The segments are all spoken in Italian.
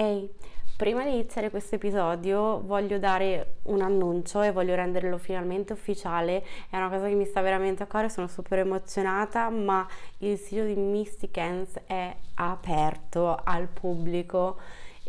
Ehi, prima di iniziare questo episodio voglio dare un annuncio e voglio renderlo finalmente ufficiale. È una cosa che mi sta veramente a cuore, sono super emozionata, ma il sito di Mystic Hands è aperto al pubblico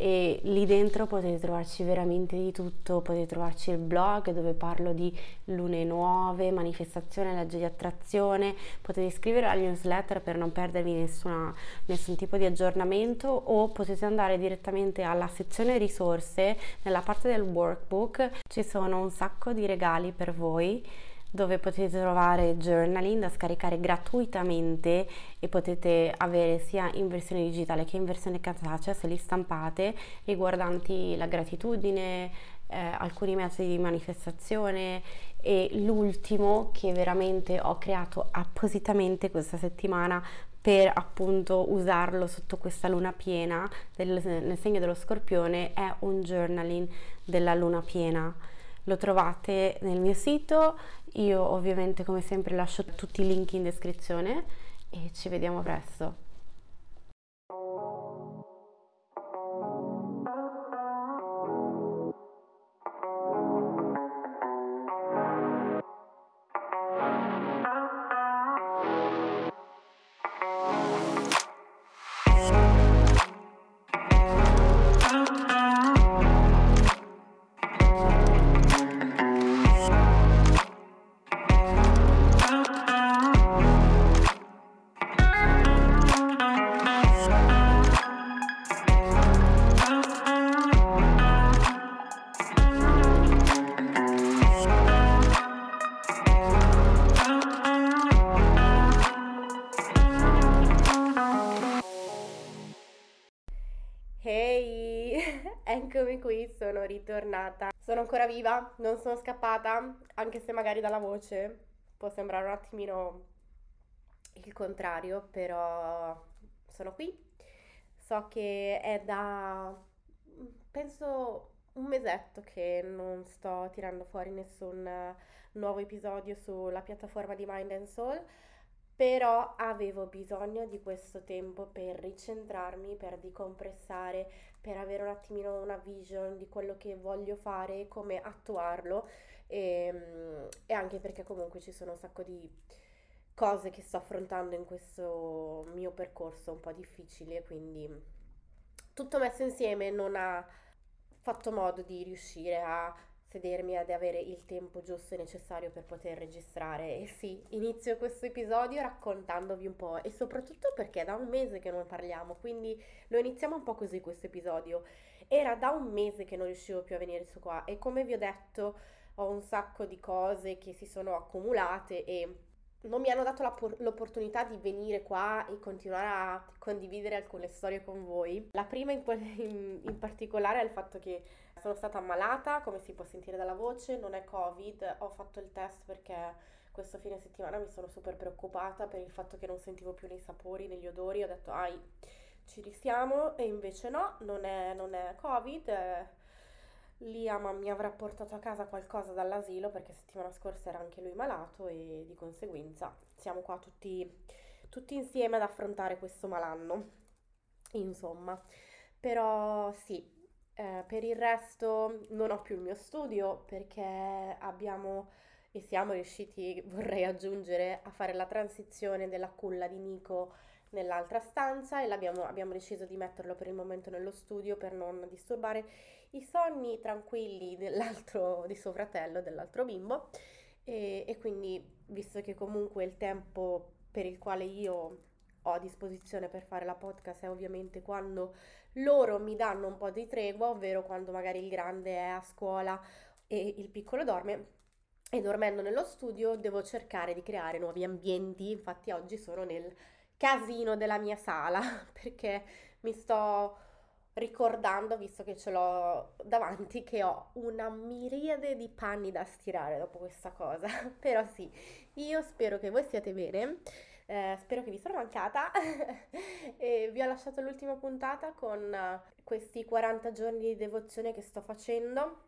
e lì dentro potete trovarci veramente di tutto, potete trovarci il blog dove parlo di lune nuove, manifestazione, legge di attrazione, potete iscrivervi al newsletter per non perdervi nessuna, nessun tipo di aggiornamento o potete andare direttamente alla sezione risorse, nella parte del workbook. Ci sono un sacco di regali per voi dove potete trovare journaling da scaricare gratuitamente e potete avere sia in versione digitale che in versione cartacea se li stampate riguardanti la gratitudine, eh, alcuni metodi di manifestazione e l'ultimo che veramente ho creato appositamente questa settimana per appunto usarlo sotto questa luna piena del, nel segno dello scorpione è un journaling della luna piena lo trovate nel mio sito, io ovviamente come sempre lascio tutti i link in descrizione e ci vediamo presto. Eccomi qui, sono ritornata. Sono ancora viva, non sono scappata, anche se magari dalla voce può sembrare un attimino il contrario, però sono qui. So che è da penso un mesetto che non sto tirando fuori nessun nuovo episodio sulla piattaforma di Mind and Soul però avevo bisogno di questo tempo per ricentrarmi, per decompressare, per avere un attimino una vision di quello che voglio fare, come attuarlo. E, ehm, e anche perché comunque ci sono un sacco di cose che sto affrontando in questo mio percorso un po' difficile, quindi tutto messo insieme non ha fatto modo di riuscire a sedermi ad avere il tempo giusto e necessario per poter registrare. E sì, inizio questo episodio raccontandovi un po' e soprattutto perché è da un mese che non parliamo, quindi lo iniziamo un po' così questo episodio. Era da un mese che non riuscivo più a venire su qua e come vi ho detto ho un sacco di cose che si sono accumulate e non mi hanno dato l'opportunità di venire qua e continuare a condividere alcune storie con voi. La prima in, in, particolare è il fatto che sono stata ammalata, come si può sentire dalla voce, non è Covid, ho fatto il test perché questo fine settimana mi sono super preoccupata per il fatto che non sentivo più nei sapori, negli odori, ho detto ai ci risiamo e invece no, non è, non è Covid. Eh, Liam mi avrà portato a casa qualcosa dall'asilo perché settimana scorsa era anche lui malato e di conseguenza siamo qua tutti, tutti insieme ad affrontare questo malanno. Insomma, però sì, eh, per il resto non ho più il mio studio perché abbiamo e siamo riusciti, vorrei aggiungere, a fare la transizione della culla di Nico nell'altra stanza e abbiamo deciso di metterlo per il momento nello studio per non disturbare i sonni tranquilli dell'altro, di suo fratello, dell'altro bimbo. E, e quindi visto che comunque il tempo per il quale io ho a disposizione per fare la podcast è ovviamente quando loro mi danno un po' di tregua, ovvero quando magari il grande è a scuola e il piccolo dorme. E dormendo nello studio devo cercare di creare nuovi ambienti, infatti oggi sono nel casino della mia sala perché mi sto ricordando, visto che ce l'ho davanti, che ho una miriade di panni da stirare dopo questa cosa. Però sì, io spero che voi stiate bene, eh, spero che vi sono mancata. E vi ho lasciato l'ultima puntata con questi 40 giorni di devozione che sto facendo.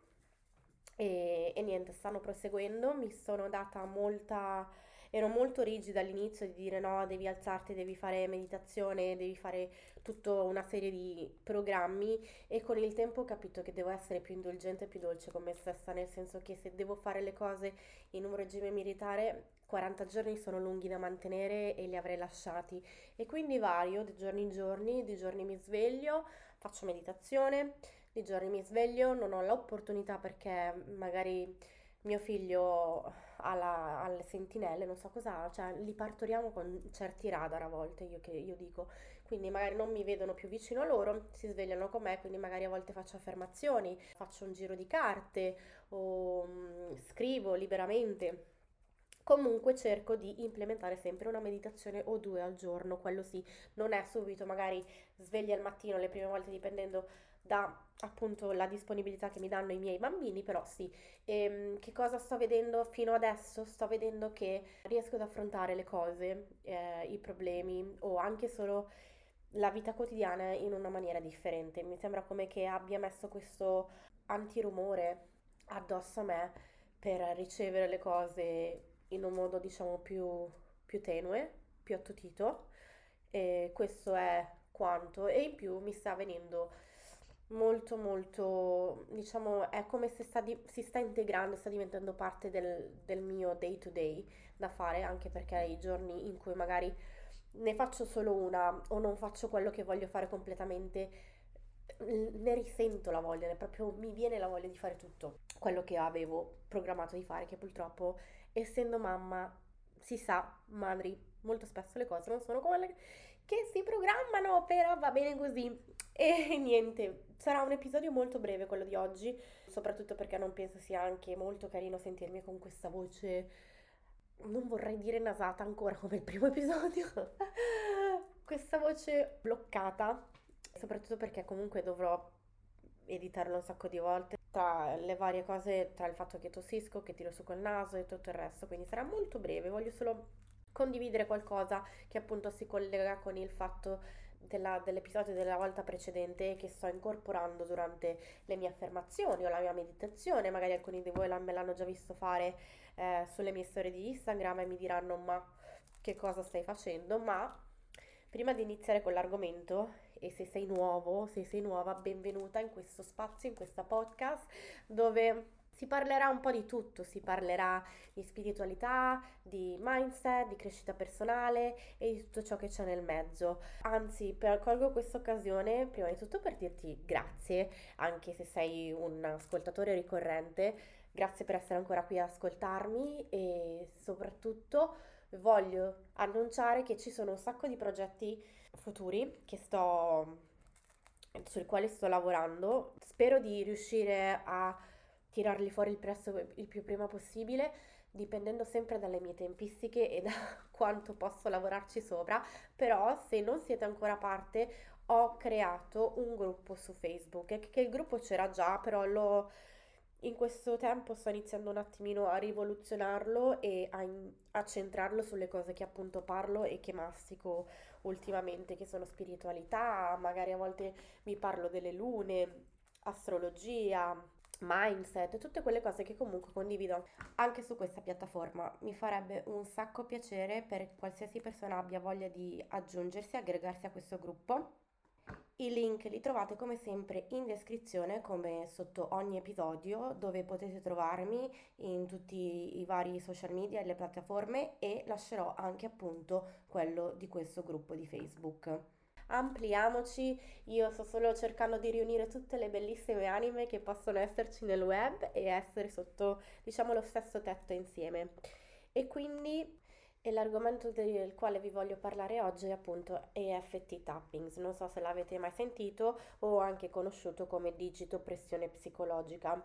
E, e niente, stanno proseguendo, mi sono data molta ero molto rigida all'inizio di dire no, devi alzarti, devi fare meditazione, devi fare tutta una serie di programmi. E con il tempo ho capito che devo essere più indulgente e più dolce con me stessa, nel senso che se devo fare le cose in un regime militare 40 giorni sono lunghi da mantenere e li avrei lasciati e quindi vario di giorno in giorno, di giorni mi sveglio, faccio meditazione, di giorni mi sveglio, non ho l'opportunità perché magari mio figlio ha, la, ha le sentinelle, non so cosa, cioè li partoriamo con certi radar a volte, io, che, io dico, quindi magari non mi vedono più vicino a loro, si svegliano con me, quindi magari a volte faccio affermazioni, faccio un giro di carte o mh, scrivo liberamente. Comunque cerco di implementare sempre una meditazione o due al giorno, quello sì, non è subito, magari sveglia al mattino le prime volte dipendendo da appunto la disponibilità che mi danno i miei bambini, però sì. Ehm, che cosa sto vedendo fino adesso? Sto vedendo che riesco ad affrontare le cose, eh, i problemi o anche solo la vita quotidiana in una maniera differente. Mi sembra come che abbia messo questo antirumore addosso a me per ricevere le cose in un modo diciamo più, più tenue, più attutito. E questo è quanto. E in più mi sta venendo molto molto diciamo è come se sta di, si sta integrando sta diventando parte del, del mio day to day da fare anche perché i giorni in cui magari ne faccio solo una o non faccio quello che voglio fare completamente ne risento la voglia ne proprio mi viene la voglia di fare tutto quello che avevo programmato di fare che purtroppo essendo mamma si sa madri molto spesso le cose non sono quelle che si programmano però va bene così. E niente, sarà un episodio molto breve quello di oggi, soprattutto perché non penso sia anche molto carino sentirmi con questa voce, non vorrei dire nasata ancora come il primo episodio, questa voce bloccata, soprattutto perché comunque dovrò editarlo un sacco di volte tra le varie cose, tra il fatto che tossisco, che tiro su col naso e tutto il resto, quindi sarà molto breve, voglio solo condividere qualcosa che appunto si collega con il fatto della, dell'episodio della volta precedente che sto incorporando durante le mie affermazioni o la mia meditazione. Magari alcuni di voi me l'hanno già visto fare eh, sulle mie storie di Instagram e mi diranno ma che cosa stai facendo? Ma prima di iniziare con l'argomento, e se sei nuovo, se sei nuova, benvenuta in questo spazio, in questa podcast dove si parlerà un po' di tutto, si parlerà di spiritualità, di mindset, di crescita personale e di tutto ciò che c'è nel mezzo. Anzi, colgo questa occasione prima di tutto per dirti grazie, anche se sei un ascoltatore ricorrente, grazie per essere ancora qui ad ascoltarmi e soprattutto voglio annunciare che ci sono un sacco di progetti futuri che sto sul quale sto lavorando. Spero di riuscire a tirarli fuori il, presto, il più prima possibile, dipendendo sempre dalle mie tempistiche e da quanto posso lavorarci sopra, però se non siete ancora parte ho creato un gruppo su Facebook, che il gruppo c'era già, però lo, in questo tempo sto iniziando un attimino a rivoluzionarlo e a, a centrarlo sulle cose che appunto parlo e che mastico ultimamente, che sono spiritualità, magari a volte mi parlo delle lune, astrologia, mindset, tutte quelle cose che comunque condivido anche su questa piattaforma. Mi farebbe un sacco piacere per qualsiasi persona abbia voglia di aggiungersi, aggregarsi a questo gruppo. I link li trovate come sempre in descrizione, come sotto ogni episodio, dove potete trovarmi in tutti i vari social media e le piattaforme e lascerò anche appunto quello di questo gruppo di Facebook ampliamoci, io sto solo cercando di riunire tutte le bellissime anime che possono esserci nel web e essere sotto, diciamo, lo stesso tetto insieme. E quindi e l'argomento del quale vi voglio parlare oggi è appunto EFT Tappings. Non so se l'avete mai sentito o anche conosciuto come digito pressione psicologica.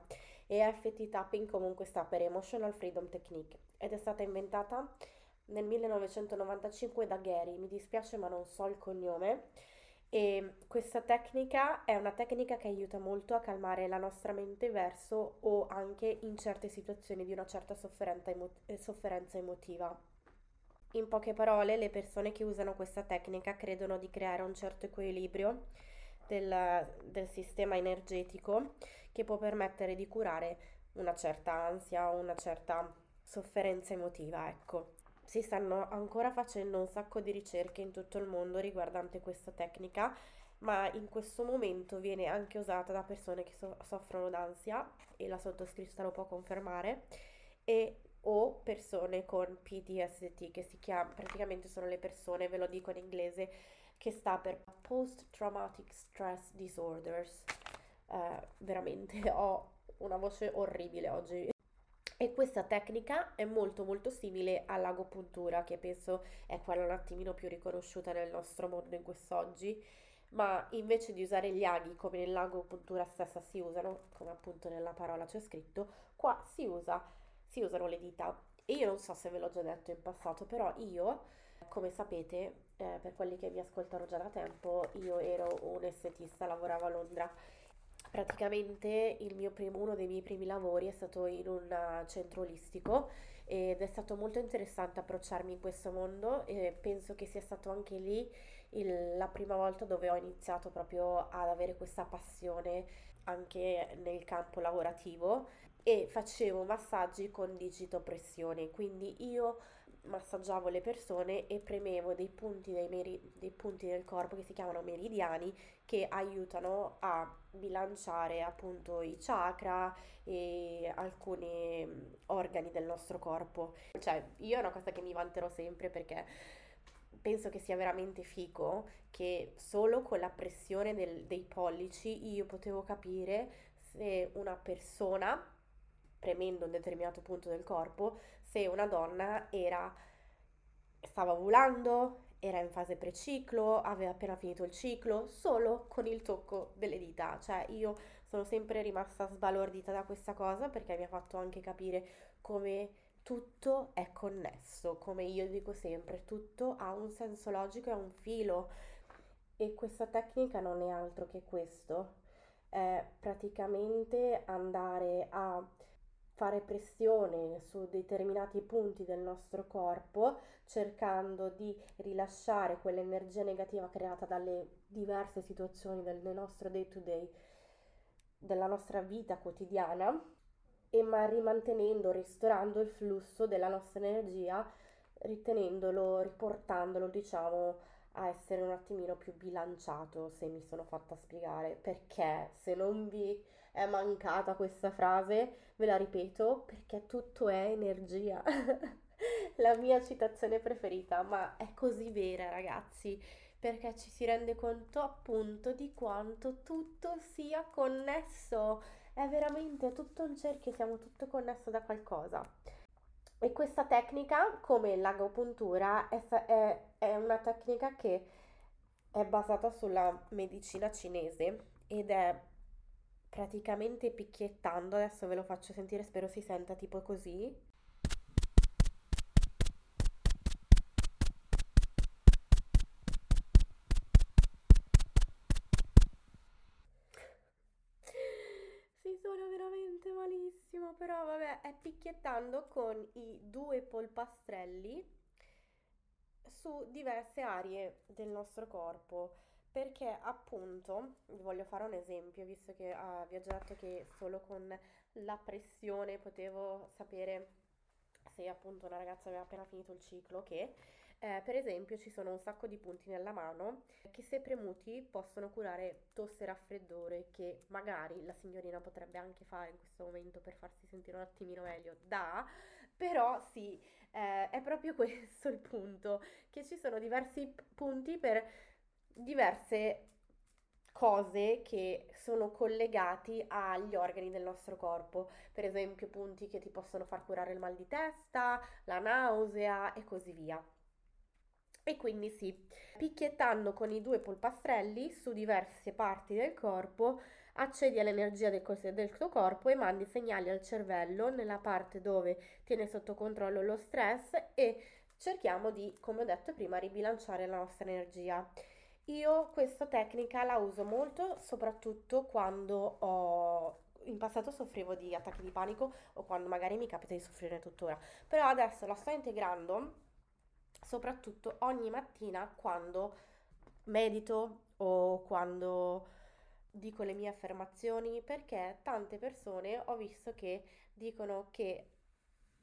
EFT Tapping comunque sta per Emotional Freedom Technique ed è stata inventata nel 1995 da Gary, mi dispiace ma non so il cognome. E questa tecnica è una tecnica che aiuta molto a calmare la nostra mente verso o anche in certe situazioni di una certa sofferenza, emo- eh, sofferenza emotiva. In poche parole, le persone che usano questa tecnica credono di creare un certo equilibrio del, del sistema energetico che può permettere di curare una certa ansia o una certa sofferenza emotiva, ecco. si stanno ancora facendo un sacco di ricerche in tutto il mondo riguardante questa tecnica, ma in questo momento viene anche usata da persone che so- soffrono d'ansia e la sottoscritta lo può confermare e o persone con PTSD che si chiama praticamente sono le persone, ve lo dico in inglese, che sta per Post Traumatic Stress Disorders. Eh, veramente ho una voce orribile oggi. E questa tecnica è molto molto simile all'agopuntura, che penso è quella un attimino più riconosciuta nel nostro mondo in quest'oggi, ma invece di usare gli aghi come nell'agopuntura stessa si usano, come appunto nella parola c'è scritto, qua si, usa, si usano le dita. E io non so se ve l'ho già detto in passato, però io, come sapete, eh, per quelli che mi ascoltano già da tempo, io ero un estetista, lavoravo a Londra praticamente primo, uno dei miei primi lavori è stato in un uh, centro olistico ed è stato molto interessante approcciarmi in questo mondo e penso che sia stato anche lì il, la prima volta dove ho iniziato proprio ad avere questa passione anche nel campo lavorativo e facevo massaggi con digitopressione, quindi io massaggiavo le persone e premevo dei punti, dei, meri- dei punti del corpo che si chiamano meridiani che aiutano a bilanciare appunto i chakra e alcuni mm, organi del nostro corpo. Cioè, io è una cosa che mi vanterò sempre perché penso che sia veramente fico che solo con la pressione del, dei pollici io potevo capire se una persona premendo un determinato punto del corpo se una donna era, stava ovulando, era in fase preciclo, aveva appena finito il ciclo, solo con il tocco delle dita. Cioè io sono sempre rimasta sbalordita da questa cosa perché mi ha fatto anche capire come tutto è connesso, come io dico sempre, tutto ha un senso logico e un filo. E questa tecnica non è altro che questo, è praticamente andare a fare pressione su determinati punti del nostro corpo, cercando di rilasciare quell'energia negativa creata dalle diverse situazioni del nostro day to day, della nostra vita quotidiana, e ma rimantenendo, ristorando il flusso della nostra energia, ritenendolo, riportandolo, diciamo, a essere un attimino più bilanciato, se mi sono fatta spiegare, perché? Se non vi è mancata questa frase, ve la ripeto perché tutto è energia. la mia citazione preferita, ma è così vera, ragazzi, perché ci si rende conto appunto di quanto tutto sia connesso. È veramente tutto un cerchio, siamo tutto connesso da qualcosa. E questa tecnica, come l'agopuntura, è, è, è una tecnica che è basata sulla medicina cinese ed è praticamente picchiettando, adesso ve lo faccio sentire, spero si senta tipo così. Si suona veramente malissimo, però vabbè, è picchiettando con i due polpastrelli su diverse aree del nostro corpo perché appunto, voglio fare un esempio, visto che ah, vi ho già detto che solo con la pressione potevo sapere se appunto una ragazza aveva appena finito il ciclo, che eh, per esempio ci sono un sacco di punti nella mano che se premuti possono curare tosse e raffreddore che magari la signorina potrebbe anche fare in questo momento per farsi sentire un attimino meglio. Da, però sì, eh, è proprio questo il punto, che ci sono diversi punti per diverse cose che sono collegati agli organi del nostro corpo, per esempio punti che ti possono far curare il mal di testa, la nausea e così via. E quindi sì, picchiettando con i due polpastrelli su diverse parti del corpo, accedi all'energia del, del tuo corpo e mandi segnali al cervello nella parte dove tiene sotto controllo lo stress e cerchiamo di, come ho detto prima, ribilanciare la nostra energia. Io questa tecnica la uso molto soprattutto quando ho in passato soffrivo di attacchi di panico o quando magari mi capita di soffrire tuttora, però adesso la sto integrando soprattutto ogni mattina quando medito o quando dico le mie affermazioni perché tante persone ho visto che dicono che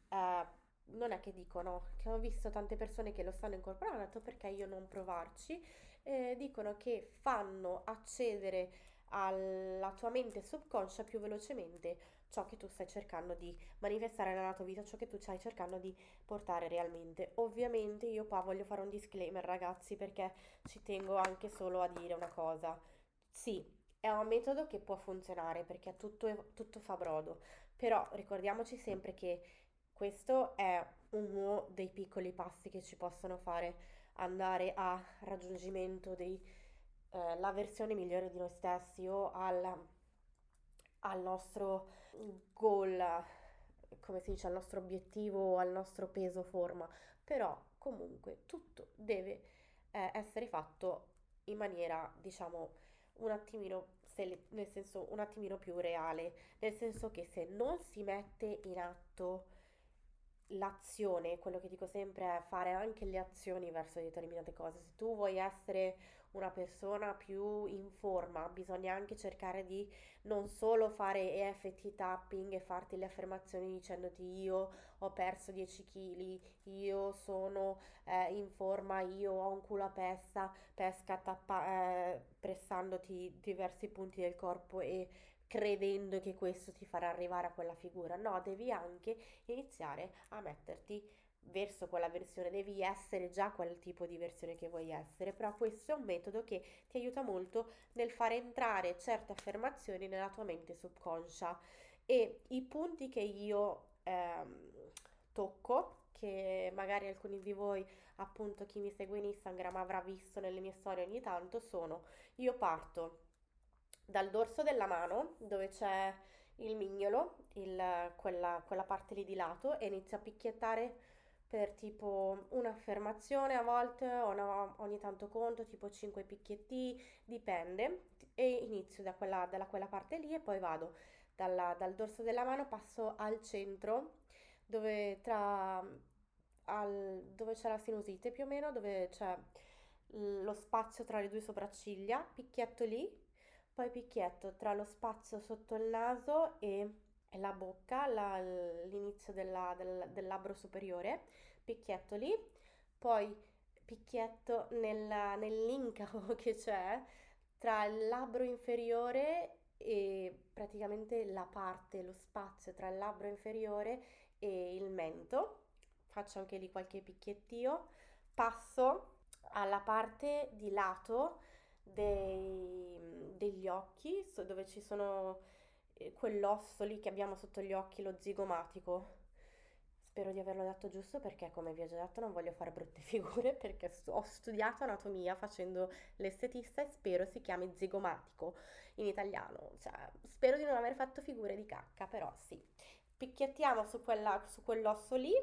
eh, non è che dicono, che ho visto tante persone che lo stanno incorporando, ho detto perché io non provarci, eh, dicono che fanno accedere alla tua mente subconscia più velocemente ciò che tu stai cercando di manifestare nella tua vita, ciò che tu stai cercando di portare realmente. Ovviamente io qua voglio fare un disclaimer ragazzi perché ci tengo anche solo a dire una cosa. Sì, è un metodo che può funzionare perché tutto, tutto fa brodo, però ricordiamoci sempre che questo è uno dei piccoli passi che ci possono fare andare a raggiungimento della eh, versione migliore di noi stessi o al, al nostro goal, come si dice, al nostro obiettivo, al nostro peso forma, però comunque tutto deve eh, essere fatto in maniera, diciamo, un attimino, nel senso, un attimino più reale, nel senso che se non si mette in atto l'azione, quello che dico sempre è fare anche le azioni verso determinate cose. Se tu vuoi essere una persona più in forma, bisogna anche cercare di non solo fare EFT tapping e farti le affermazioni dicendoti io ho perso 10 kg, io sono eh, in forma, io ho un culo a pesca, pesca tappa, eh, pressandoti diversi punti del corpo e credendo che questo ti farà arrivare a quella figura. No, devi anche iniziare a metterti verso quella versione, devi essere già quel tipo di versione che vuoi essere, però questo è un metodo che ti aiuta molto nel far entrare certe affermazioni nella tua mente subconscia. E i punti che io ehm, tocco, che magari alcuni di voi, appunto chi mi segue in Instagram avrà visto nelle mie storie ogni tanto, sono io parto dal dorso della mano dove c'è il mignolo, il, quella, quella parte lì di lato e inizio a picchiettare per tipo un'affermazione a volte, una, ogni tanto conto, tipo 5 picchietti, dipende, e inizio da quella, da quella parte lì e poi vado. Dalla, dal dorso della mano, passo al centro, dove, tra, al, dove c'è la sinusite più o meno, dove c'è lo spazio tra le due sopracciglia, picchietto lì, poi picchietto tra lo spazio sotto il naso e la bocca, la, l'inizio della, del, del, labbro superiore, picchietto lì, poi picchietto nella, nell'incavo che c'è tra il labbro inferiore e praticamente la parte, lo spazio tra il labbro inferiore e il mento. Faccio anche lì qualche picchiettio. Passo alla parte di lato dei, degli occhi, dove ci sono eh, quell'osso lì che abbiamo sotto gli occhi, lo zigomatico. Spero di averlo detto giusto perché, come vi ho già detto, non voglio fare brutte figure perché ho studiato anatomia facendo l'estetista e spero si chiami zigomatico in italiano. Cioè, spero di non aver fatto figure di cacca, però sì. Picchiettiamo su, quella, su quell'osso lì,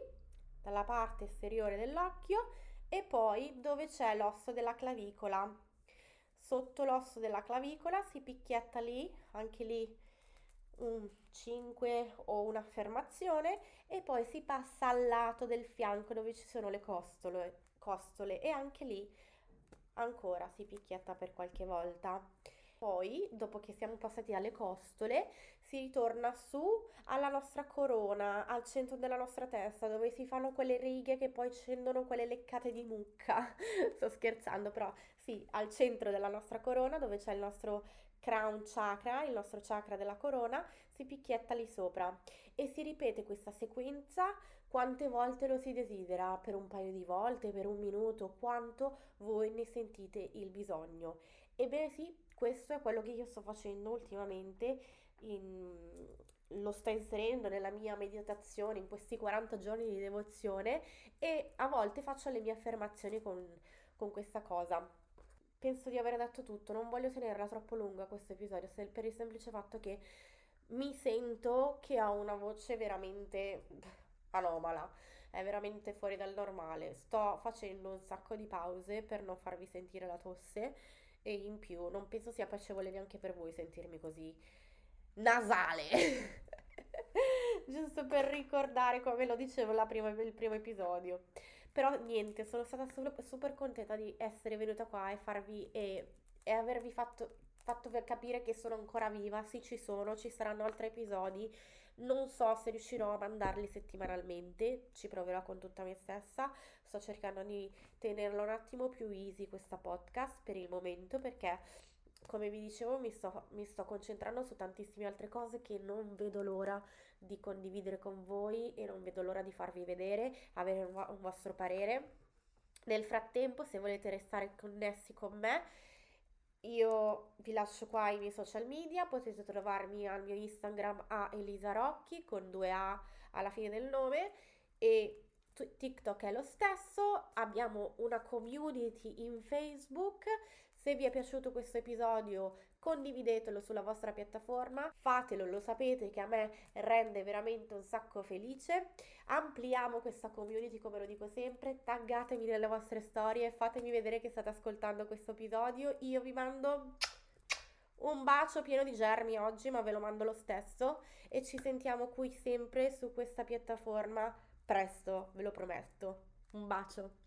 dalla parte esteriore dell'occhio e poi dove c'è l'osso della clavicola sotto l'osso della clavicola, si picchietta lì, anche lì un 5 o un'affermazione e poi si passa al lato del fianco dove ci sono le costole, costole e anche lì ancora si picchietta per qualche volta. Poi, dopo che siamo passati alle costole, si ritorna su alla nostra corona, al centro della nostra testa, dove si fanno quelle righe che poi scendono quelle leccate di mucca. Sto scherzando, però sì, al centro della nostra corona, dove c'è il nostro crown chakra, il nostro chakra della corona, si picchietta lì sopra e si ripete questa sequenza quante volte lo si desidera, per un paio di volte, per un minuto, quanto voi ne sentite il bisogno. Ebbene sì, questo è quello che io sto facendo ultimamente, in, lo sto inserendo nella mia meditazione in questi 40 giorni di devozione e a volte faccio le mie affermazioni con, con questa cosa. Penso di aver detto tutto, non voglio tenerla troppo lunga questo episodio per il semplice fatto che mi sento che ho una voce veramente anomala, è veramente fuori dal normale. Sto facendo un sacco di pause per non farvi sentire la tosse e in più non penso sia piacevole neanche per voi sentirmi così nasale. Giusto per ricordare come lo dicevo la prima, il primo episodio. Però niente, sono stata super, contenta di essere venuta qua e farvi e, e avervi fatto fatto capire che sono ancora viva, sì ci sono, ci saranno altri episodi, non so se riuscirò a mandarli settimanalmente, ci proverò con tutta me stessa, sto cercando di tenerlo un attimo più easy questa podcast per il momento perché come vi dicevo mi sto, mi sto concentrando su tantissime altre cose che non vedo l'ora di condividere con voi e non vedo l'ora di farvi vedere, avere un, un vostro parere. Nel frattempo, se volete restare connessi con me, io vi lascio qua i miei social media, potete trovarmi al mio Instagram a Elisa Rocchi con due A alla fine del nome e TikTok è lo stesso, abbiamo una community in Facebook. Se vi è piaciuto questo episodio, condividetelo sulla vostra piattaforma, fatelo, lo sapete che a me rende veramente un sacco felice. Ampliamo questa community, come lo dico sempre, taggatemi nelle vostre storie, fatemi vedere che state ascoltando questo episodio. Io vi mando un bacio pieno di germi oggi, ma ve lo mando lo stesso e ci sentiamo qui sempre su questa piattaforma presto, ve lo prometto. Un bacio.